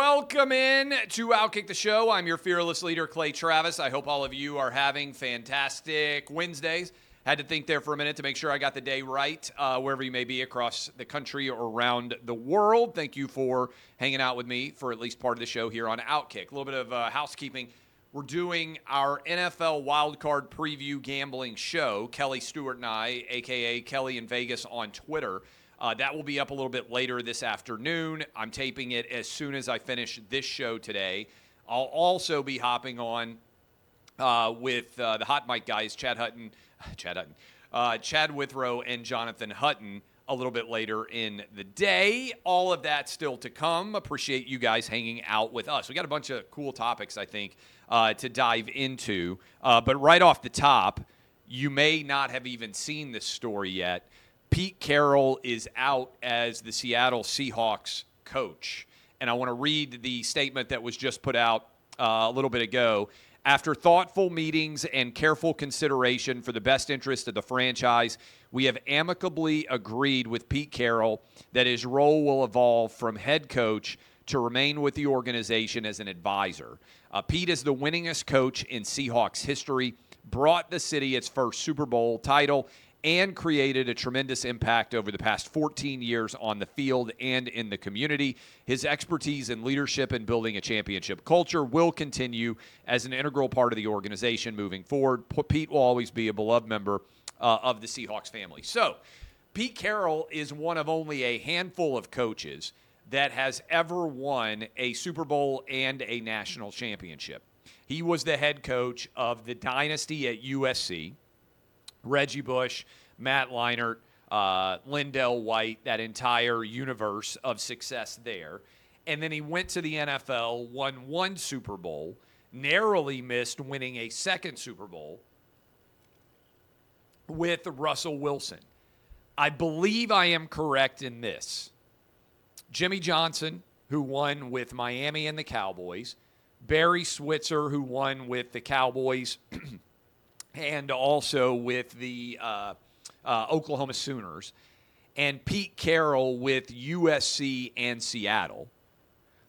Welcome in to Outkick the Show. I'm your fearless leader, Clay Travis. I hope all of you are having fantastic Wednesdays. Had to think there for a minute to make sure I got the day right, uh, wherever you may be across the country or around the world. Thank you for hanging out with me for at least part of the show here on Outkick. A little bit of uh, housekeeping. We're doing our NFL wildcard preview gambling show. Kelly Stewart and I, aka Kelly in Vegas on Twitter. Uh, that will be up a little bit later this afternoon. I'm taping it as soon as I finish this show today. I'll also be hopping on uh, with uh, the Hot Mic guys, Chad Hutton, Chad Hutton, uh, Chad Withrow, and Jonathan Hutton a little bit later in the day. All of that still to come. Appreciate you guys hanging out with us. We got a bunch of cool topics, I think, uh, to dive into. Uh, but right off the top, you may not have even seen this story yet. Pete Carroll is out as the Seattle Seahawks coach. And I want to read the statement that was just put out uh, a little bit ago. After thoughtful meetings and careful consideration for the best interest of the franchise, we have amicably agreed with Pete Carroll that his role will evolve from head coach to remain with the organization as an advisor. Uh, Pete is the winningest coach in Seahawks history, brought the city its first Super Bowl title, and created a tremendous impact over the past 14 years on the field and in the community. His expertise and leadership in building a championship culture will continue as an integral part of the organization moving forward. Pete will always be a beloved member uh, of the Seahawks family. So, Pete Carroll is one of only a handful of coaches that has ever won a Super Bowl and a national championship. He was the head coach of the dynasty at USC. Reggie Bush, Matt Leinart, uh, LenDale White, that entire universe of success there. And then he went to the NFL, won one Super Bowl, narrowly missed winning a second Super Bowl with Russell Wilson. I believe I am correct in this. Jimmy Johnson, who won with Miami and the Cowboys, Barry Switzer, who won with the Cowboys and also with the uh, uh, Oklahoma Sooners, and Pete Carroll with USC and Seattle.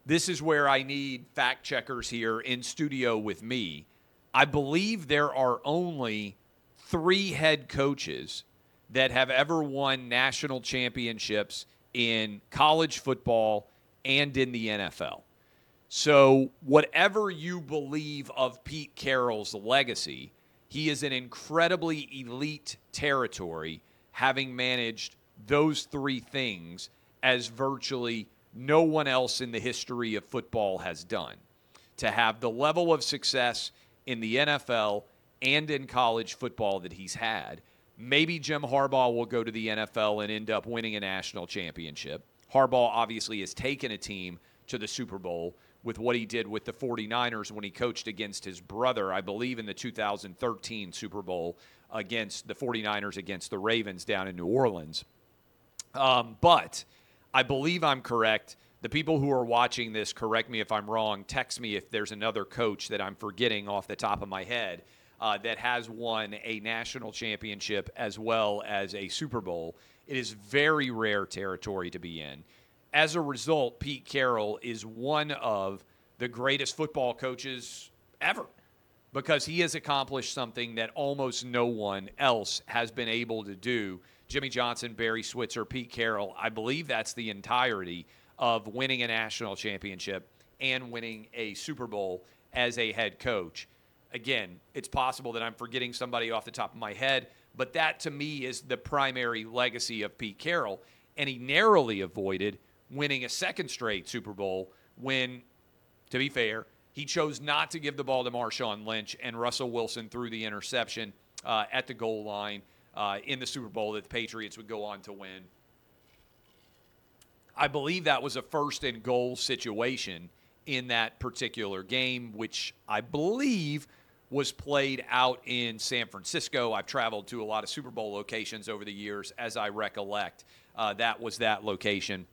This is where I need fact checkers here in studio with me. I believe there are only three head coaches that have ever won national championships in college football and in the NFL. So, whatever you believe of Pete Carroll's legacy, he is an incredibly elite territory, having managed those three things as virtually no one else in the history of football has done. To have the level of success in the NFL and in college football that he's had. Maybe Jim Harbaugh will go to the NFL and end up winning a national championship. Harbaugh obviously has taken a team to the Super Bowl with what he did with the 49ers when he coached against his brother, I believe, in the 2013 Super Bowl against the 49ers against the Ravens down in New Orleans. Um, but I believe I'm correct. The people who are watching this, correct me if I'm wrong, text me if there's another coach that I'm forgetting off the top of my head uh, that has won a national championship as well as a Super Bowl. It is very rare territory to be in as a result, Pete Carroll is one of the greatest football coaches ever because he has accomplished something that almost no one else has been able to do. Jimmy Johnson, Barry Switzer, Pete Carroll, I believe that's the entirety of winning a national championship and winning a Super Bowl as a head coach. Again, it's possible that I'm forgetting somebody off the top of my head, but that to me is the primary legacy of Pete Carroll. And he narrowly avoided winning a second straight Super Bowl when, to be fair, he chose not to give the ball to Marshawn Lynch and Russell Wilson threw the interception uh, at the goal line uh, in the Super Bowl that the Patriots would go on to win. I believe that was a first and goal situation in that particular game, which I believe was played out in San Francisco. I've traveled to a lot of Super Bowl locations over the years, as I recollect. Uh, that was that location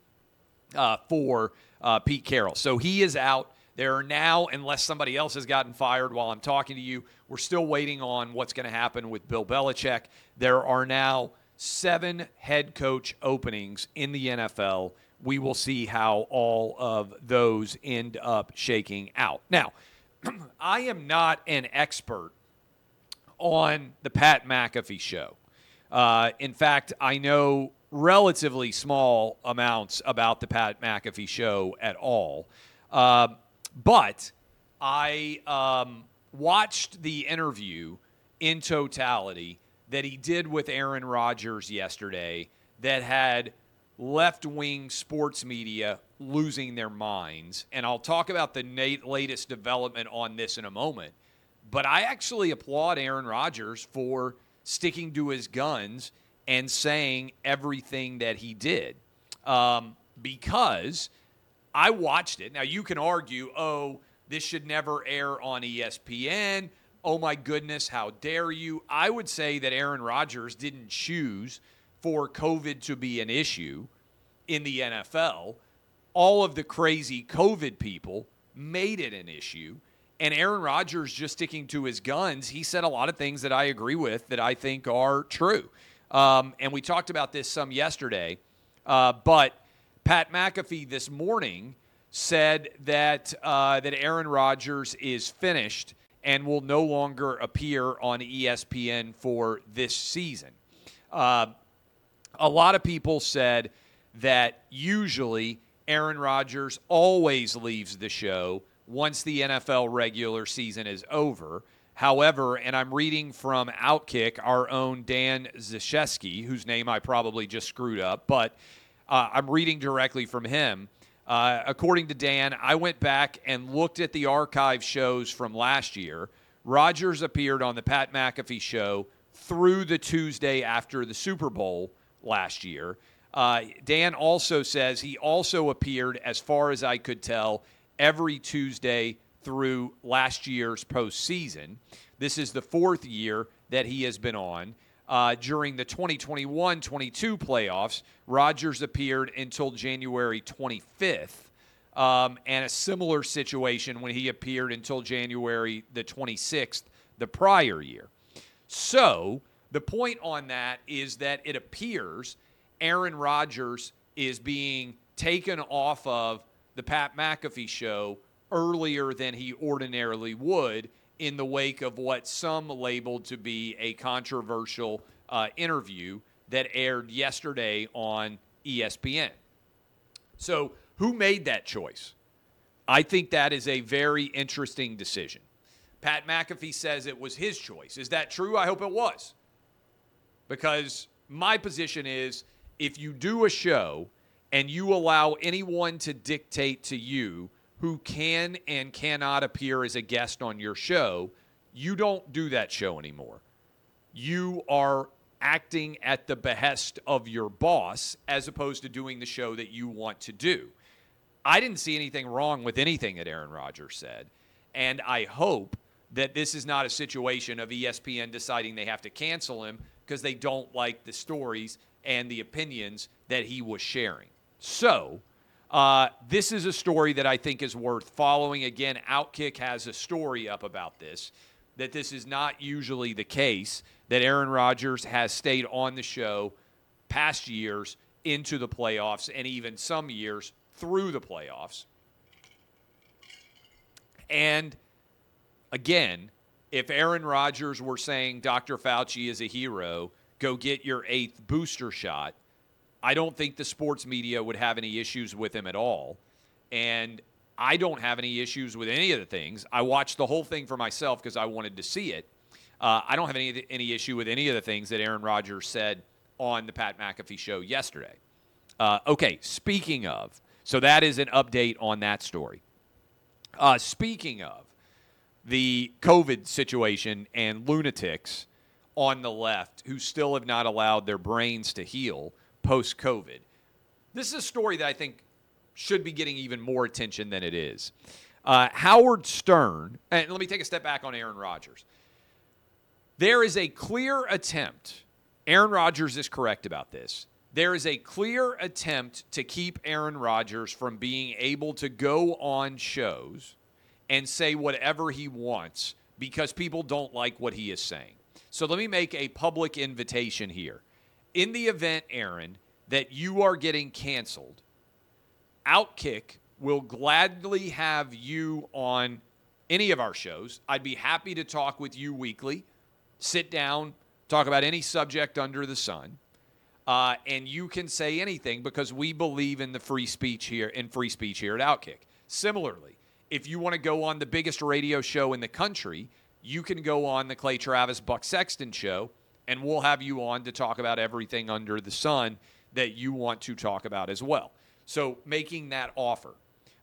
uh, for uh, Pete Carroll. So he is out. There are now, unless somebody else has gotten fired while I'm talking to you, we're still waiting on what's going to happen with Bill Belichick. There are now seven head coach openings in the NFL. We will see how all of those end up shaking out. Now, I am not an expert on the Pat McAfee show. Uh, in fact, I know relatively small amounts about the Pat McAfee show at all. Uh, but I um, watched the interview in totality that he did with Aaron Rodgers yesterday that had left wing sports media losing their minds. And I'll talk about the latest development on this in a moment. But I actually applaud Aaron Rodgers for sticking to his guns and saying everything that he did. Um, because I watched it. Now, you can argue, oh, this should never air on ESPN. Oh, my goodness, how dare you? I would say that Aaron Rodgers didn't choose for COVID to be an issue in the NFL. All of the crazy COVID people made it an issue. And Aaron Rodgers just sticking to his guns, he said a lot of things that I agree with that I think are true. Um, and we talked about this some yesterday. Uh, but Pat McAfee this morning said that uh, that Aaron Rodgers is finished and will no longer appear on ESPN for this season. Uh, a lot of people said that usually Aaron Rodgers always leaves the show once the NFL regular season is over. However, and I'm reading from Outkick, our own Dan Zashesky, whose name I probably just screwed up, but uh, I'm reading directly from him. Uh, according to Dan, I went back and looked at the archive shows from last year. Rodgers appeared on the Pat McAfee show through the Tuesday after the Super Bowl last year. Uh, Dan also says he also appeared, as far as I could tell, every Tuesday through last year's postseason. This is the fourth year that he has been on. Uh, during the 2021 22 playoffs, Rodgers appeared until January 25th. Um, and a similar situation when he appeared until January the 26th the prior year. So the point on that is that it appears Aaron Rodgers is being taken off of the Pat McAfee show earlier than he ordinarily would in the wake of what some labeled to be a controversial uh, interview that aired yesterday on ESPN. So, who made that choice? I think that is a very interesting decision. Pat McAfee says it was his choice. Is that true? I hope it was. Because my position is if you do a show and you allow anyone to dictate to you who can and cannot appear as a guest on your show, you don't do that show anymore. You are acting at the behest of your boss as opposed to doing the show that you want to do. I didn't see anything wrong with anything that Aaron Rodgers said. And I hope that this is not a situation of ESPN deciding they have to cancel him because they don't like the stories and the opinions that he was sharing. So, uh, this is a story that I think is worth following. Again, Outkick has a story up about this, that this is not usually the case, that Aaron Rodgers has stayed on the show past years into the playoffs and even some years through the playoffs. And again, if Aaron Rodgers were saying Dr. Fauci is a hero, go get your eighth booster shot – I don't think the sports media would have any issues with him at all. And I don't have any issues with any of the things. I watched the whole thing for myself because I wanted to see it. Uh, I don't have any any issue with any of the things that Aaron Rodgers said on the Pat McAfee show yesterday. Uh, okay, speaking of, so that is an update on that story. Uh, speaking of the COVID situation and lunatics on the left who still have not allowed their brains to heal post COVID. This is a story that I think should be getting even more attention than it is. Uh, Howard Stern, and let me take a step back on Aaron Rodgers. There is a clear attempt, Aaron Rodgers is correct about this. There is a clear attempt to keep Aaron Rodgers from being able to go on shows and say whatever he wants because people don't like what he is saying. So let me make a public invitation here. In the event, Aaron, that you are getting canceled, Outkick will gladly have you on any of our shows. I'd be happy to talk with you weekly, sit down, talk about any subject under the sun. Uh, and you can say anything because we believe in the free speech here in free speech here at Outkick. Similarly, if you want to go on the biggest radio show in the country, you can go on the Clay Travis Buck Sexton show, and we'll have you on to talk about everything under the sun that you want to talk about as well. So making that offer.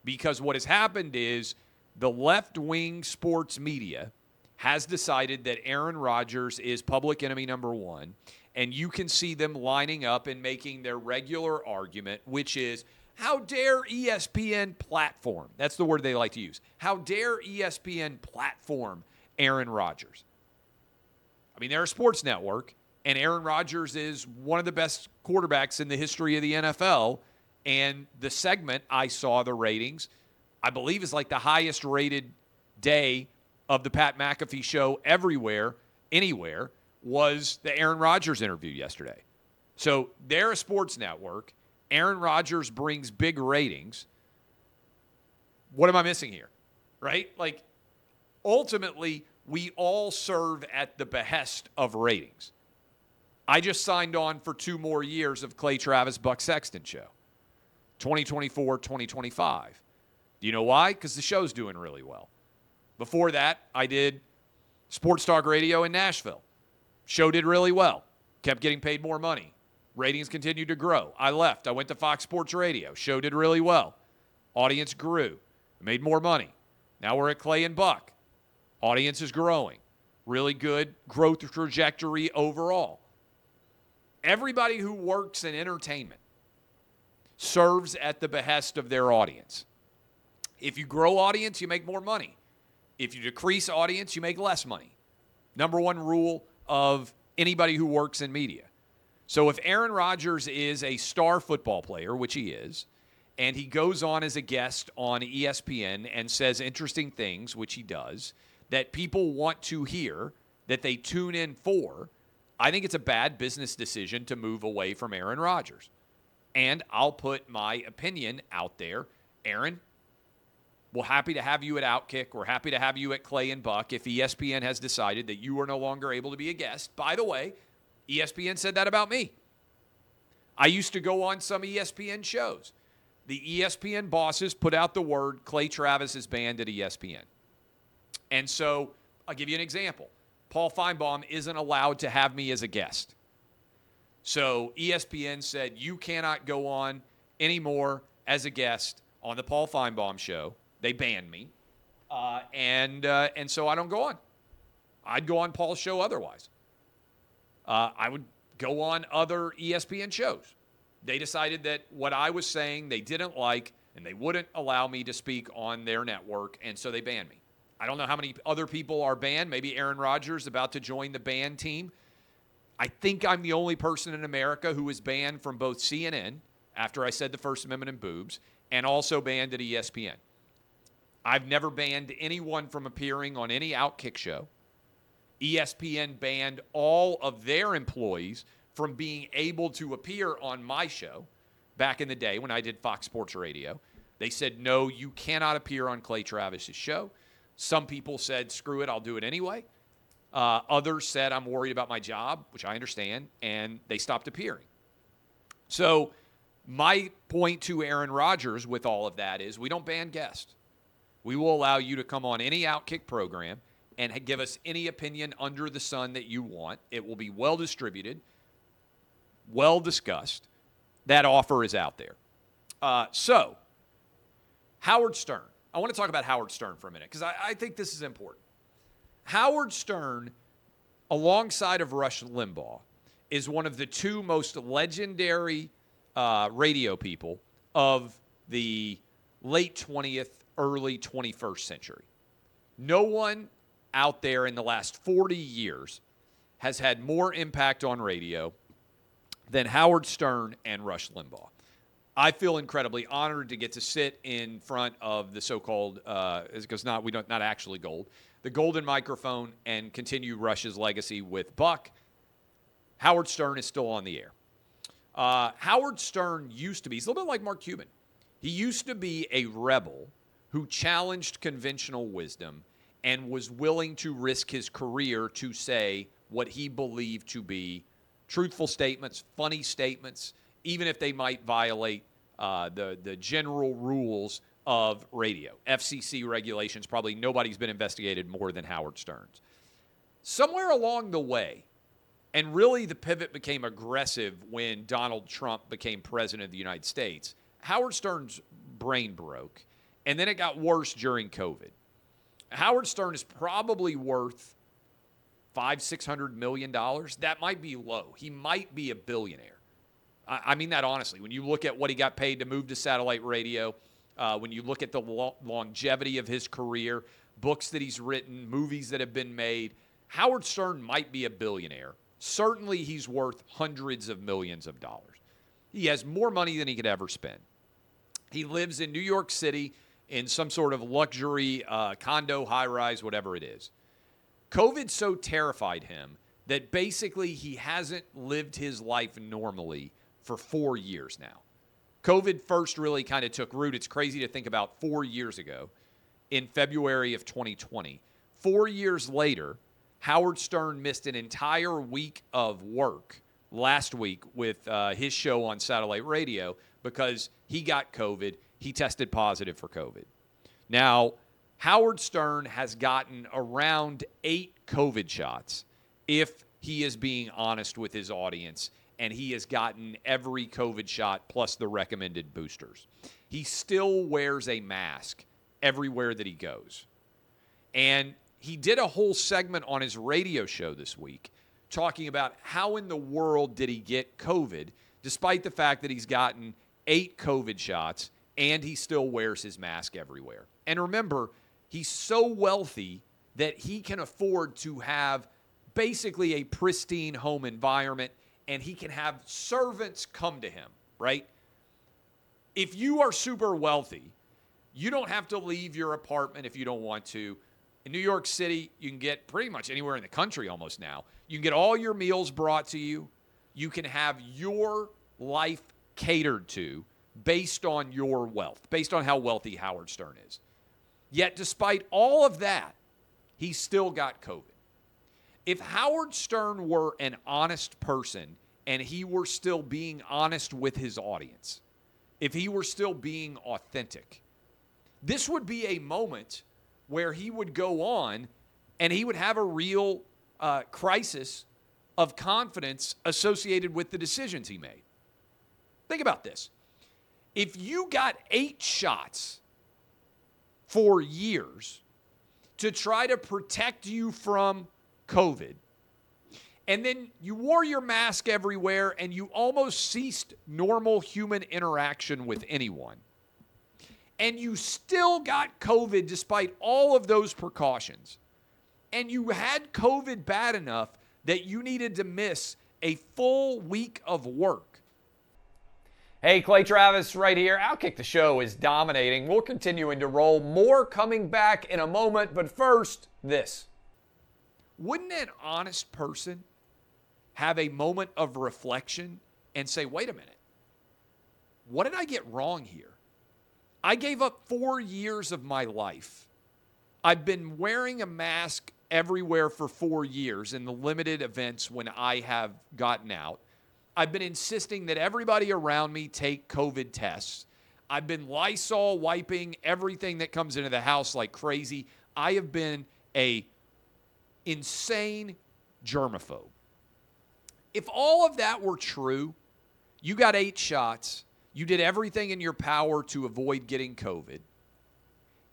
Because what has happened is the left wing sports media has decided that Aaron Rodgers is public enemy number one. And you can see them lining up and making their regular argument, which is how dare ESPN platform? That's the word they like to use. How dare ESPN platform Aaron Rodgers? I mean, they're a sports network, and Aaron Rodgers is one of the best quarterbacks in the history of the NFL. And the segment I saw the ratings, I believe, is like the highest rated day of the Pat McAfee show everywhere, anywhere, was the Aaron Rodgers interview yesterday. So they're a sports network. Aaron Rodgers brings big ratings. What am I missing here? Right? Like, ultimately, we all serve at the behest of ratings. I just signed on for two more years of Clay Travis Buck Sexton show 2024, 2025. Do you know why? Because the show's doing really well. Before that, I did Sports Talk Radio in Nashville. Show did really well, kept getting paid more money. Ratings continued to grow. I left. I went to Fox Sports Radio. Show did really well. Audience grew. Made more money. Now we're at Clay and Buck. Audience is growing. Really good growth trajectory overall. Everybody who works in entertainment serves at the behest of their audience. If you grow audience, you make more money. If you decrease audience, you make less money. Number one rule of anybody who works in media. So if Aaron Rodgers is a star football player, which he is, and he goes on as a guest on ESPN and says interesting things, which he does, that people want to hear, that they tune in for, I think it's a bad business decision to move away from Aaron Rodgers. And I'll put my opinion out there. Aaron, we're happy to have you at Outkick. We're happy to have you at Clay and Buck if ESPN has decided that you are no longer able to be a guest. By the way, ESPN said that about me. I used to go on some ESPN shows. The ESPN bosses put out the word Clay Travis is banned at ESPN. And so I'll give you an example. Paul Finebaum isn't allowed to have me as a guest. So ESPN said, you cannot go on anymore as a guest on the Paul Finebaum show. They banned me. Uh, and, uh, and so I don't go on. I'd go on Paul's show otherwise. Uh, I would go on other ESPN shows. They decided that what I was saying they didn't like, and they wouldn't allow me to speak on their network, and so they banned me. I don't know how many other people are banned. Maybe Aaron Rodgers about to join the banned team. I think I'm the only person in America who was banned from both CNN after I said the First Amendment and boobs, and also banned at ESPN. I've never banned anyone from appearing on any Outkick show. ESPN banned all of their employees from being able to appear on my show back in the day when I did Fox Sports Radio. They said, no, you cannot appear on Clay Travis's show. Some people said, screw it, I'll do it anyway. Uh, others said, I'm worried about my job, which I understand, and they stopped appearing. So, my point to Aaron Rodgers with all of that is we don't ban guests. We will allow you to come on any Outkick program and give us any opinion under the sun that you want. It will be well distributed, well discussed. That offer is out there. Uh, so, Howard Stern. I want to talk about Howard Stern for a minute because I, I think this is important. Howard Stern, alongside of Rush Limbaugh, is one of the two most legendary uh, radio people of the late 20th, early 21st century. No one out there in the last 40 years has had more impact on radio than Howard Stern and Rush Limbaugh. I feel incredibly honored to get to sit in front of the so-called because uh, not we don't not actually gold, the golden microphone, and continue Rush's legacy with Buck. Howard Stern is still on the air. Uh, Howard Stern used to be, he's a little bit like Mark Cuban. He used to be a rebel who challenged conventional wisdom and was willing to risk his career to say what he believed to be truthful statements, funny statements, even if they might violate uh, the, the general rules of radio. FCC regulations, probably nobody's been investigated more than Howard Stern's. Somewhere along the way, and really the pivot became aggressive when Donald Trump became president of the United States, Howard Stern's brain broke, and then it got worse during COVID. Howard Stern is probably worth five, six hundred million dollars. That might be low. He might be a billionaire. I mean that honestly. When you look at what he got paid to move to satellite radio, uh, when you look at the lo- longevity of his career, books that he's written, movies that have been made, Howard Stern might be a billionaire. Certainly, he's worth hundreds of millions of dollars. He has more money than he could ever spend. He lives in New York City in some sort of luxury uh, condo, high rise, whatever it is. COVID so terrified him that basically he hasn't lived his life normally for four years now. COVID first really kind of took root. It's crazy to think about four years ago in February of 2020. Four years later, Howard Stern missed an entire week of work last week with uh, his show on satellite radio because he got COVID. He tested positive for COVID. Now, Howard Stern has gotten around eight COVID shots if he is being honest with his audience and he has gotten every COVID shot plus the recommended boosters. He still wears a mask everywhere that he goes. And he did a whole segment on his radio show this week talking about how in the world did he get COVID, despite the fact that he's gotten eight COVID shots and he still wears his mask everywhere. And remember, he's so wealthy that he can afford to have basically a pristine home environment and he can have servants come to him, right? If you are super wealthy, you don't have to leave your apartment if you don't want to. In New York City, you can get pretty much anywhere in the country almost now. You can get all your meals brought to you. You can have your life catered to based on your wealth, based on how wealthy Howard Stern is. Yet, despite all of that, he still got COVID if Howard Stern were an honest person and he were still being honest with his audience, if he were still being authentic, this would be a moment where he would go on and he would have a real uh, crisis of confidence associated with the decisions he made. Think about this. If you got eight shots for years to try to protect you from COVID. And then you wore your mask everywhere and you almost ceased normal human interaction with anyone. And you still got COVID despite all of those precautions. And you had COVID bad enough that you needed to miss a full week of work. Hey, Clay Travis right here. Outkick the Show is dominating. We're continuing to roll. More coming back in a moment, but first, this. Wouldn't an honest person have a moment of reflection and say, wait a minute, what did I get wrong here? I gave up four years of my life. I've been wearing a mask everywhere for four years in the limited events when I have gotten out. I've been insisting that everybody around me take COVID tests. I've been Lysol wiping everything that comes into the house like crazy. I have been a insane germaphobe. If all of that were true, you got eight shots, you did everything in your power to avoid getting COVID,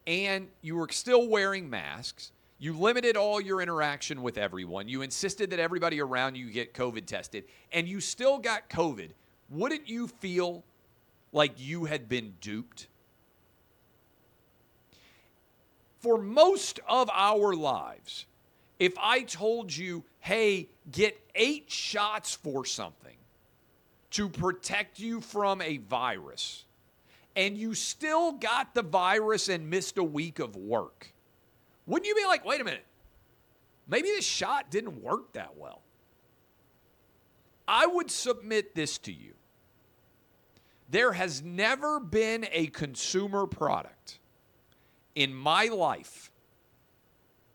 and you were still wearing masks. You limited all your interaction with everyone. You insisted that everybody around you get COVID tested, and you still got COVID. Wouldn't you feel like you had been duped? For most of our lives, if I told you, hey, get eight shots for something to protect you from a virus, and you still got the virus and missed a week of work, wouldn't you be like, wait a minute, maybe this shot didn't work that well? I would submit this to you. There has never been a consumer product in my life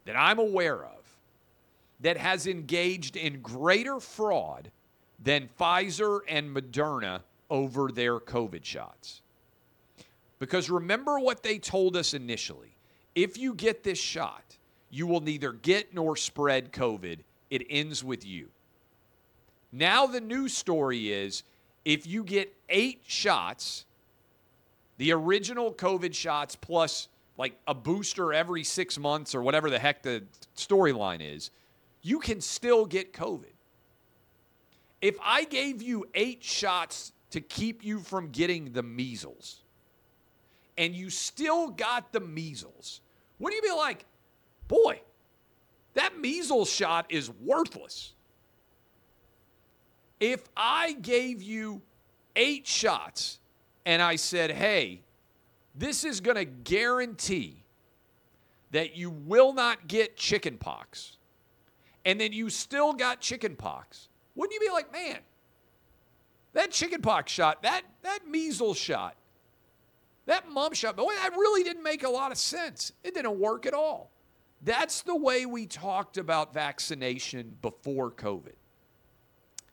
that I'm aware of that has engaged in greater fraud than Pfizer and Moderna over their COVID shots. Because remember what they told us initially if you get this shot, you will neither get nor spread COVID. It ends with you. Now, the new story is if you get eight shots, the original COVID shots plus like a booster every six months or whatever the heck the storyline is, you can still get COVID. If I gave you eight shots to keep you from getting the measles, and you still got the measles, wouldn't you be like, boy, that measles shot is worthless? If I gave you eight shots and I said, hey, this is going to guarantee that you will not get chicken pox, and then you still got chicken pox, wouldn't you be like, man, that chicken pox shot, that, that measles shot, that mump shot, boy, that really didn't make a lot of sense. It didn't work at all. That's the way we talked about vaccination before COVID.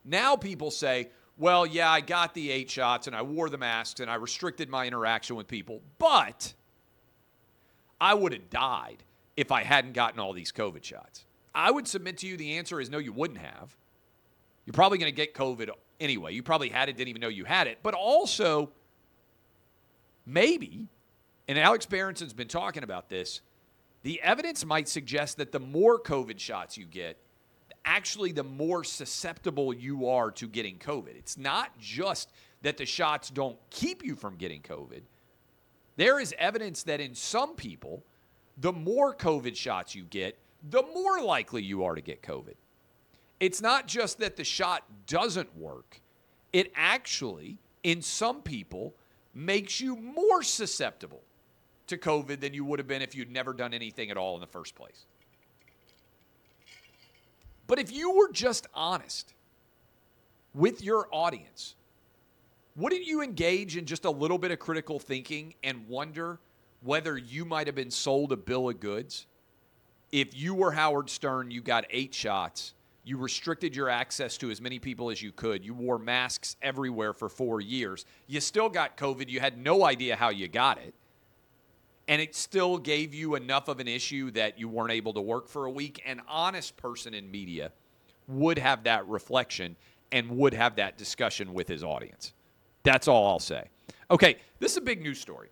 Now people say, well, yeah, I got the eight shots and I wore the masks and I restricted my interaction with people, but I would have died if I hadn't gotten all these COVID shots. I would submit to you the answer is no, you wouldn't have. You're probably going to get COVID anyway. You probably had it, didn't even know you had it. But also, maybe, and Alex Berenson's been talking about this, the evidence might suggest that the more COVID shots you get, actually the more susceptible you are to getting COVID. It's not just that the shots don't keep you from getting COVID. There is evidence that in some people, the more COVID shots you get, the more likely you are to get COVID. It's not just that the shot doesn't work, it actually, in some people, makes you more susceptible to COVID than you would have been if you'd never done anything at all in the first place. But if you were just honest with your audience, wouldn't you engage in just a little bit of critical thinking and wonder whether you might have been sold a bill of goods? If you were Howard Stern, you got eight shots, you restricted your access to as many people as you could, you wore masks everywhere for four years, you still got COVID, you had no idea how you got it and it still gave you enough of an issue that you weren't able to work for a week, an honest person in media would have that reflection and would have that discussion with his audience. That's all I'll say. Okay, this is a big news story.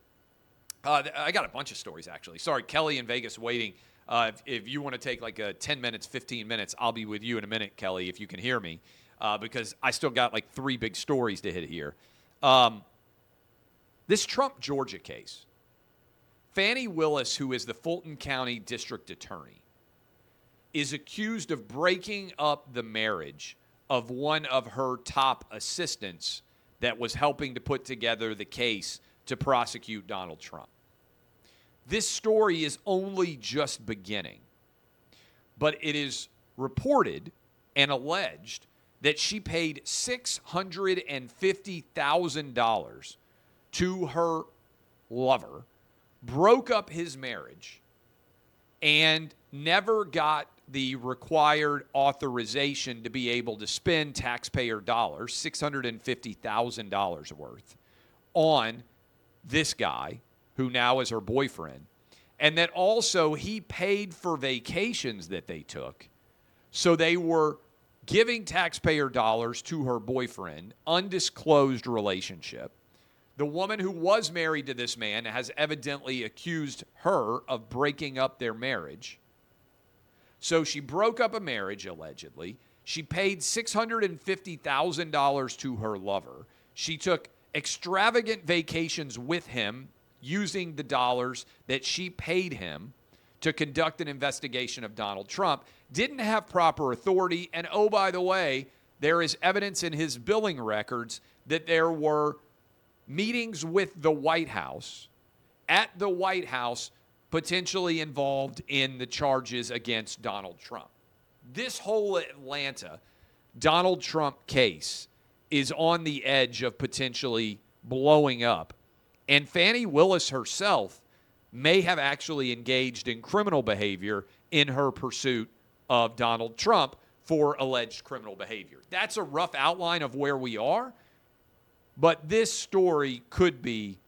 Uh, I got a bunch of stories actually. Sorry, Kelly in Vegas waiting. Uh, if, if, you want to take like a 10 minutes, 15 minutes, I'll be with you in a minute, Kelly, if you can hear me, uh, because I still got like three big stories to hit here. Um, this Trump Georgia case Fani Willis, who is the Fulton County District Attorney, is accused of breaking up the marriage of one of her top assistants that was helping to put together the case to prosecute Donald Trump. This story is only just beginning, but it is reported and alleged that she paid $650,000 to her lover broke up his marriage and never got the required authorization to be able to spend taxpayer dollars, $650,000 worth, on this guy who now is her boyfriend. And that also he paid for vacations that they took. So they were giving taxpayer dollars to her boyfriend, undisclosed relationship. The woman who was married to this man has evidently accused her of breaking up their marriage. So she broke up a marriage, allegedly. She paid $650,000 to her lover. She took extravagant vacations with him using the dollars that she paid him to conduct an investigation of Donald Trump, didn't have proper authority. And oh, by the way, there is evidence in his billing records that there were meetings with the White House, at the White House, potentially involved in the charges against Donald Trump. This whole Atlanta Donald Trump case is on the edge of potentially blowing up. And Fani Willis herself may have actually engaged in criminal behavior in her pursuit of Donald Trump for alleged criminal behavior. That's a rough outline of where we are, but this story could be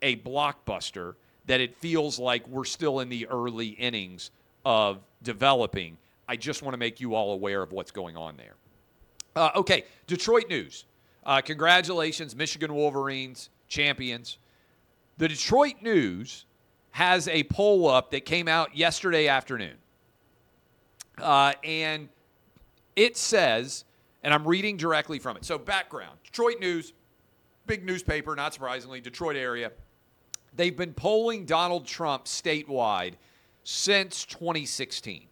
a blockbuster that it feels like we're still in the early innings of developing. I just want to make you all aware of what's going on there. Uh, okay, Detroit news. Uh, congratulations, Michigan Wolverines, champions. The Detroit News has a poll up that came out yesterday afternoon. Uh, and it says, and I'm reading directly from it. So, background Detroit News, big newspaper, not surprisingly, Detroit area. They've been polling Donald Trump statewide since 2016.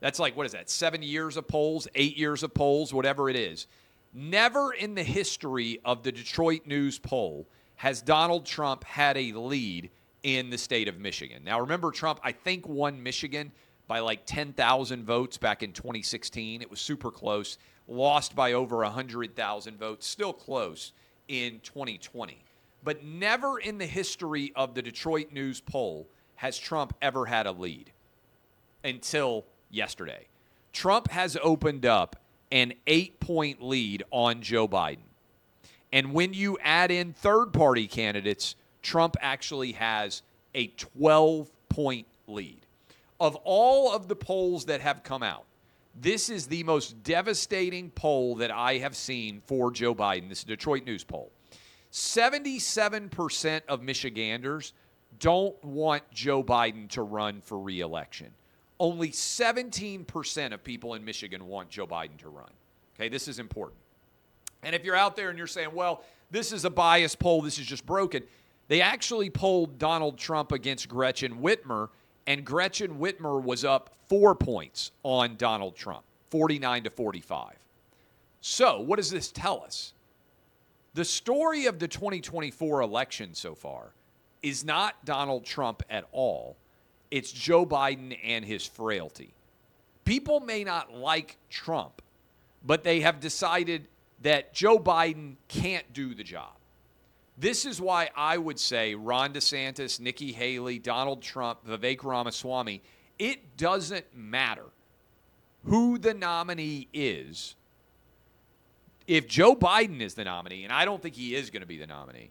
That's like, what is that, seven years of polls, eight years of polls, whatever it is. Never in the history of the Detroit News poll has Donald Trump had a lead in the state of Michigan. Now, remember, Trump, I think, won Michigan by like 10,000 votes back in 2016. It was super close. Lost by over 100,000 votes. Still close in 2020. But never in the history of the Detroit News poll has Trump ever had a lead until yesterday. Trump has opened up an eight point lead on Joe Biden. And when you add in third party candidates, Trump actually has a 12 point lead. Of all of the polls that have come out, this is the most devastating poll that I have seen for Joe Biden. This is a Detroit News poll. 77% of Michiganders don't want Joe Biden to run for reelection only 17% of people in Michigan want Joe Biden to run. Okay, this is important. And if you're out there and you're saying, well, this is a biased poll, this is just broken, they actually polled Donald Trump against Gretchen Whitmer, and Gretchen Whitmer was up four points on Donald Trump, 49 to 45. So, what does this tell us? The story of the 2024 election so far is not Donald Trump at all. It's Joe Biden and his frailty. People may not like Trump, but they have decided that Joe Biden can't do the job. This is why I would say Ron DeSantis, Nikki Haley, Donald Trump, Vivek Ramaswamy, it doesn't matter who the nominee is. If Joe Biden is the nominee, and I don't think he is going to be the nominee,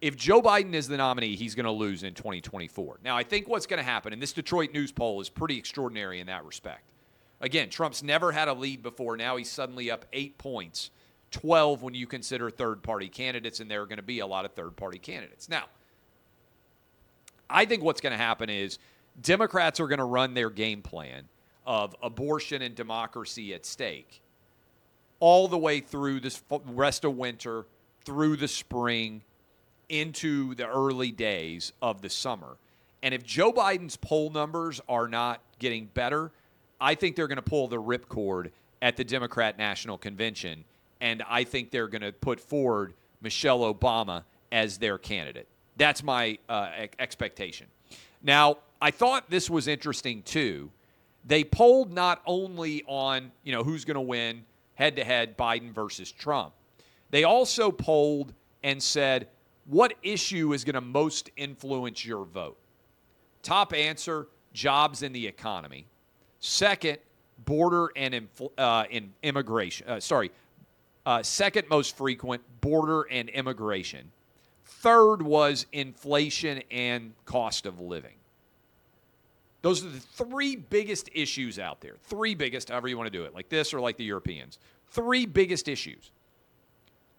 if Joe Biden is the nominee, he's going to lose in 2024. Now, I think what's going to happen, and this Detroit News poll is pretty extraordinary in that respect. Again, Trump's never had a lead before. Now he's suddenly up eight points, 12 when you consider third party candidates, and there are going to be a lot of third party candidates. Now, I think what's going to happen is Democrats are going to run their game plan of abortion and democracy at stake all the way through this rest of winter, through the spring into the early days of the summer. And if Joe Biden's poll numbers are not getting better, I think they're going to pull the ripcord at the Democrat National Convention. And I think they're going to put forward Michelle Obama as their candidate. That's my uh, expectation. Now, I thought this was interesting too. They polled not only on, you know, who's going to win head to head Biden versus Trump. They also polled and said, what issue is going to most influence your vote? Top answer jobs in the economy. Second, border and uh, in immigration. Uh, sorry, uh, second most frequent, border and immigration. Third was inflation and cost of living. Those are the three biggest issues out there. Three biggest, however you want to do it, like this or like the Europeans. Three biggest issues.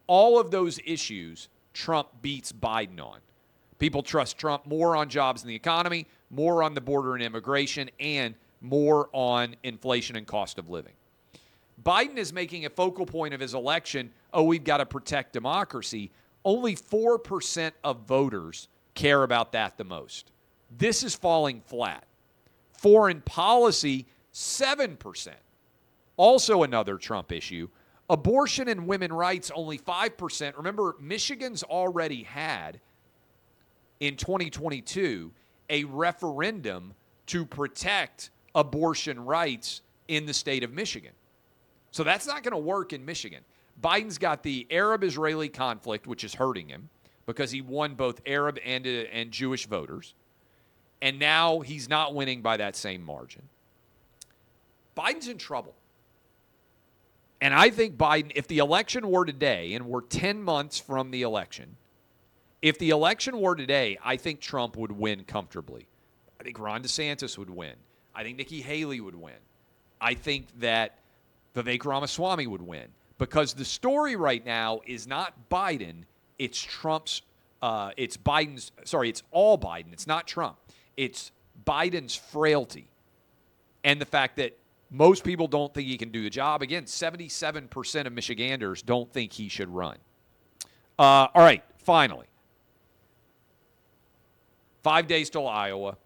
All of those issues Trump beats Biden on. People trust Trump more on jobs and the economy, more on the border and immigration, and more on inflation and cost of living. Biden is making a focal point of his election oh, we've got to protect democracy. only 4% of voters care about that the most. This is falling flat. Foreign policy, 7%. Also, another Trump issue. Abortion and women rights, only 5%. Remember, Michigan's already had in 2022 a referendum to protect abortion rights in the state of Michigan. So that's not going to work in Michigan. Biden's got the Arab Israeli conflict, which is hurting him because he won both Arab and, uh, and Jewish voters. And now he's not winning by that same margin. Biden's in trouble. And I think Biden, if the election were today, and we're 10 months from the election, if the election were today, I think Trump would win comfortably. I think Ron DeSantis would win. I think Nikki Haley would win. I think that Vivek Ramaswamy would win because the story right now is not Biden, it's Trump's, uh, it's Biden's, sorry, it's all Biden. It's not Trump. It's Biden's frailty and the fact that most people don't think he can do the job. Again, 77% of Michiganders don't think he should run. Uh, all right, finally. Five days till Iowa.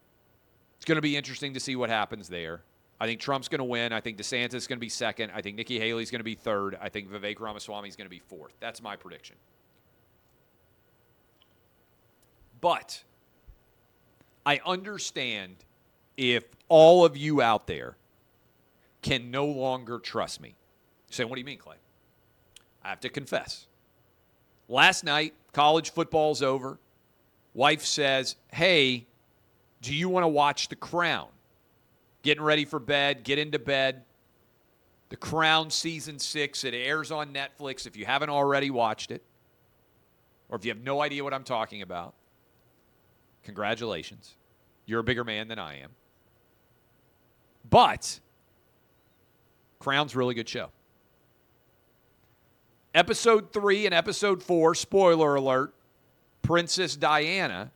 It's going to be interesting to see what happens there. I think Trump's going to win. I think DeSantis is going to be second. I think Nikki Haley's going to be third. I think Vivek Ramaswamy is going to be fourth. That's my prediction. But I understand if all of you out there can no longer trust me. Say, what do you mean, Clay? I have to confess. Last night, college football's over. Wife says, Hey, do you want to watch The Crown? Getting ready for bed, get into bed. The Crown season six, it airs on Netflix if you haven't already watched it, or if you have no idea what I'm talking about. Congratulations. You're a bigger man than I am. But Crown's really good show. Episode three and episode four, spoiler alert, Princess Diana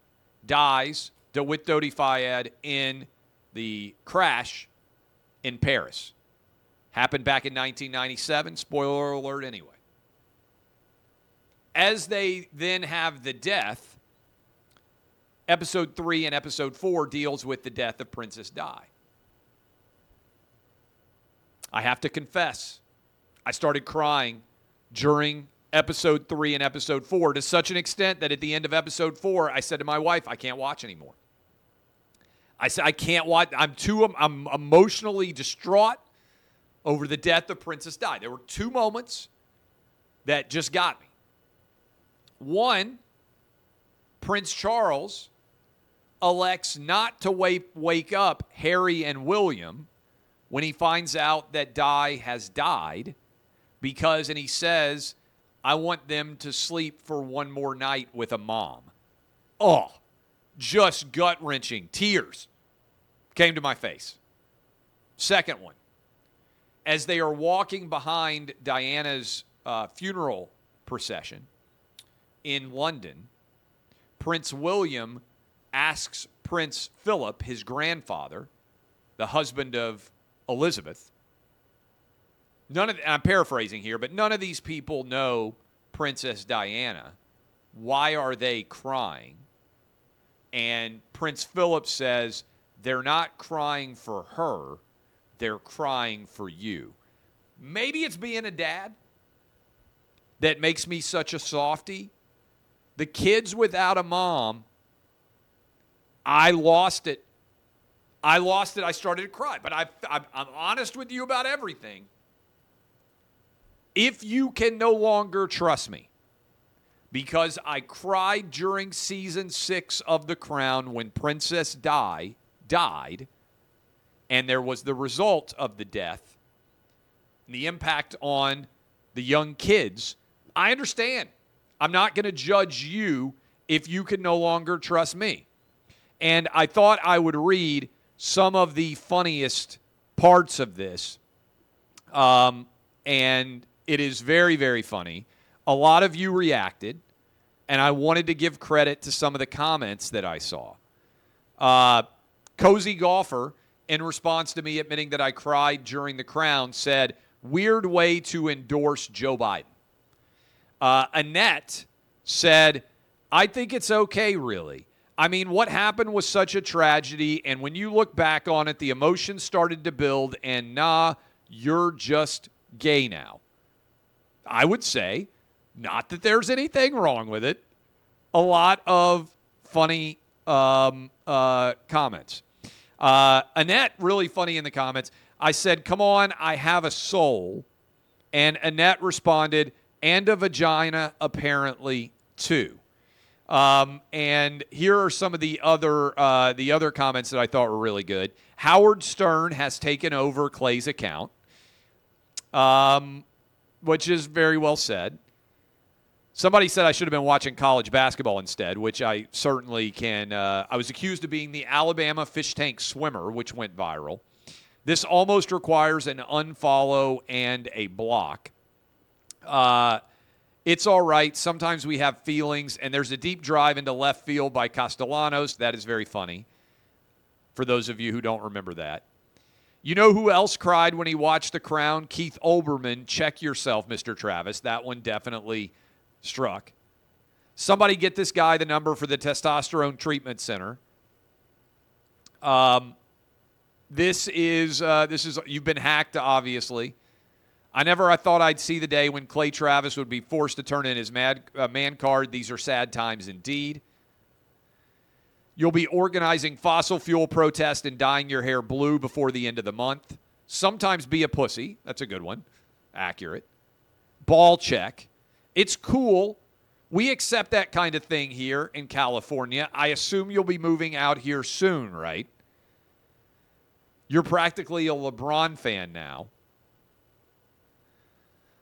dies, DeWitt Dodi Fayed, in the crash in Paris. Happened back in 1997. Spoiler alert, anyway. As they then have the death, episode three and episode four deals with the death of Princess Di. I have to confess, I started crying during episode three and episode four to such an extent that at the end of episode four, I said to my wife, I can't watch anymore. I said I can't watch. I'm too. I'm emotionally distraught over the death of Princess Di. There were two moments that just got me. One, Prince Charles elects not to wake, wake up Harry and William when he finds out that Di has died because, and he says, I want them to sleep for one more night with a mom. Oh, just gut wrenching. Tears came to my face. Second one, as they are walking behind Diana's uh, funeral procession in London, Prince William asks Prince Philip, his grandfather, the husband of Elizabeth. None of I'm paraphrasing here, but none of these people know Princess Diana. Why are they crying? And Prince Philip says, they're not crying for her, they're crying for you. Maybe it's being a dad that makes me such a softy. The kids without a mom, I lost it. I lost it. I started to cry. But I, I'm honest with you about everything. If you can no longer trust me, because I cried during season six of The Crown when Princess Di died, and there was the result of the death, and the impact on the young kids. I understand. I'm not going to judge you if you can no longer trust me. And I thought I would read some of the funniest parts of this. Um, and it is very, very funny. A lot of you reacted, and I wanted to give credit to some of the comments that I saw. Uh, Cozy Golfer, in response to me admitting that I cried during the crown, said, Weird way to endorse Joe Biden. Uh, Annette said, I think it's okay, really. I mean, what happened was such a tragedy. And when you look back on it, the emotions started to build, and nah, you're just gay now. I would say, not that there's anything wrong with it. A lot of funny um, uh, comments. Uh, Annette, really funny in the comments. I said, Come on, I have a soul. And Annette responded, And a vagina, apparently, too. Um, and here are some of the other uh, the other comments that I thought were really good. Howard Stern has taken over Clay's account, um, which is very well said. Somebody said I should have been watching college basketball instead, which I certainly can. Uh, I was accused of being the Alabama fish tank swimmer, which went viral. This almost requires an unfollow and a block. Uh, it's all right. Sometimes we have feelings, and there's a deep drive into left field by Castellanos. That is very funny for those of you who don't remember that. You know who else cried when he watched The Crown? Keith Olbermann. Check yourself, Mr. Travis. That one definitely struck. Somebody get this guy the number for the testosterone treatment center. Um, this is uh, this is you've been hacked, obviously. I never I thought I'd see the day when Clay Travis would be forced to turn in his mad, uh, man card. These are sad times indeed. You'll be organizing fossil fuel protest and dyeing your hair blue before the end of the month. Sometimes be a pussy. That's a good one. Accurate. Ball check. It's cool. We accept that kind of thing here in California. I assume you'll be moving out here soon, right? You're practically a LeBron fan now.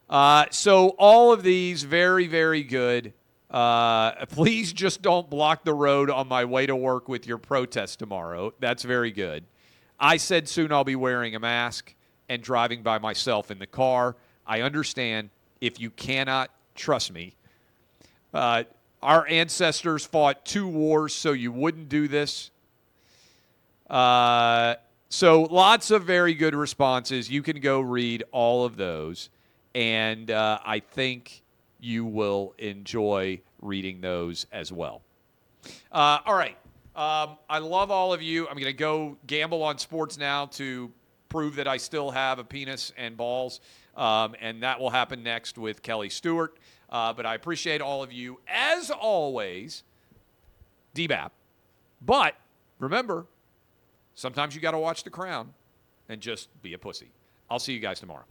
Uh, so all of these very, very good. Uh, please just don't block the road on my way to work with your protest tomorrow. That's very good. I said soon I'll be wearing a mask and driving by myself in the car. I understand if you cannot trust me. Uh, our ancestors fought two wars so you wouldn't do this. Uh, so lots of very good responses. You can go read all of those and uh, I think you will enjoy reading those as well. Uh, all right. Um, I love all of you. I'm going to go gamble on sports now to prove that I still have a penis and balls, um, and that will happen next with Kelly Stewart. Uh, but I appreciate all of you as always. DBAP. But remember, sometimes you got to watch The Crown and just be a pussy. I'll see you guys tomorrow.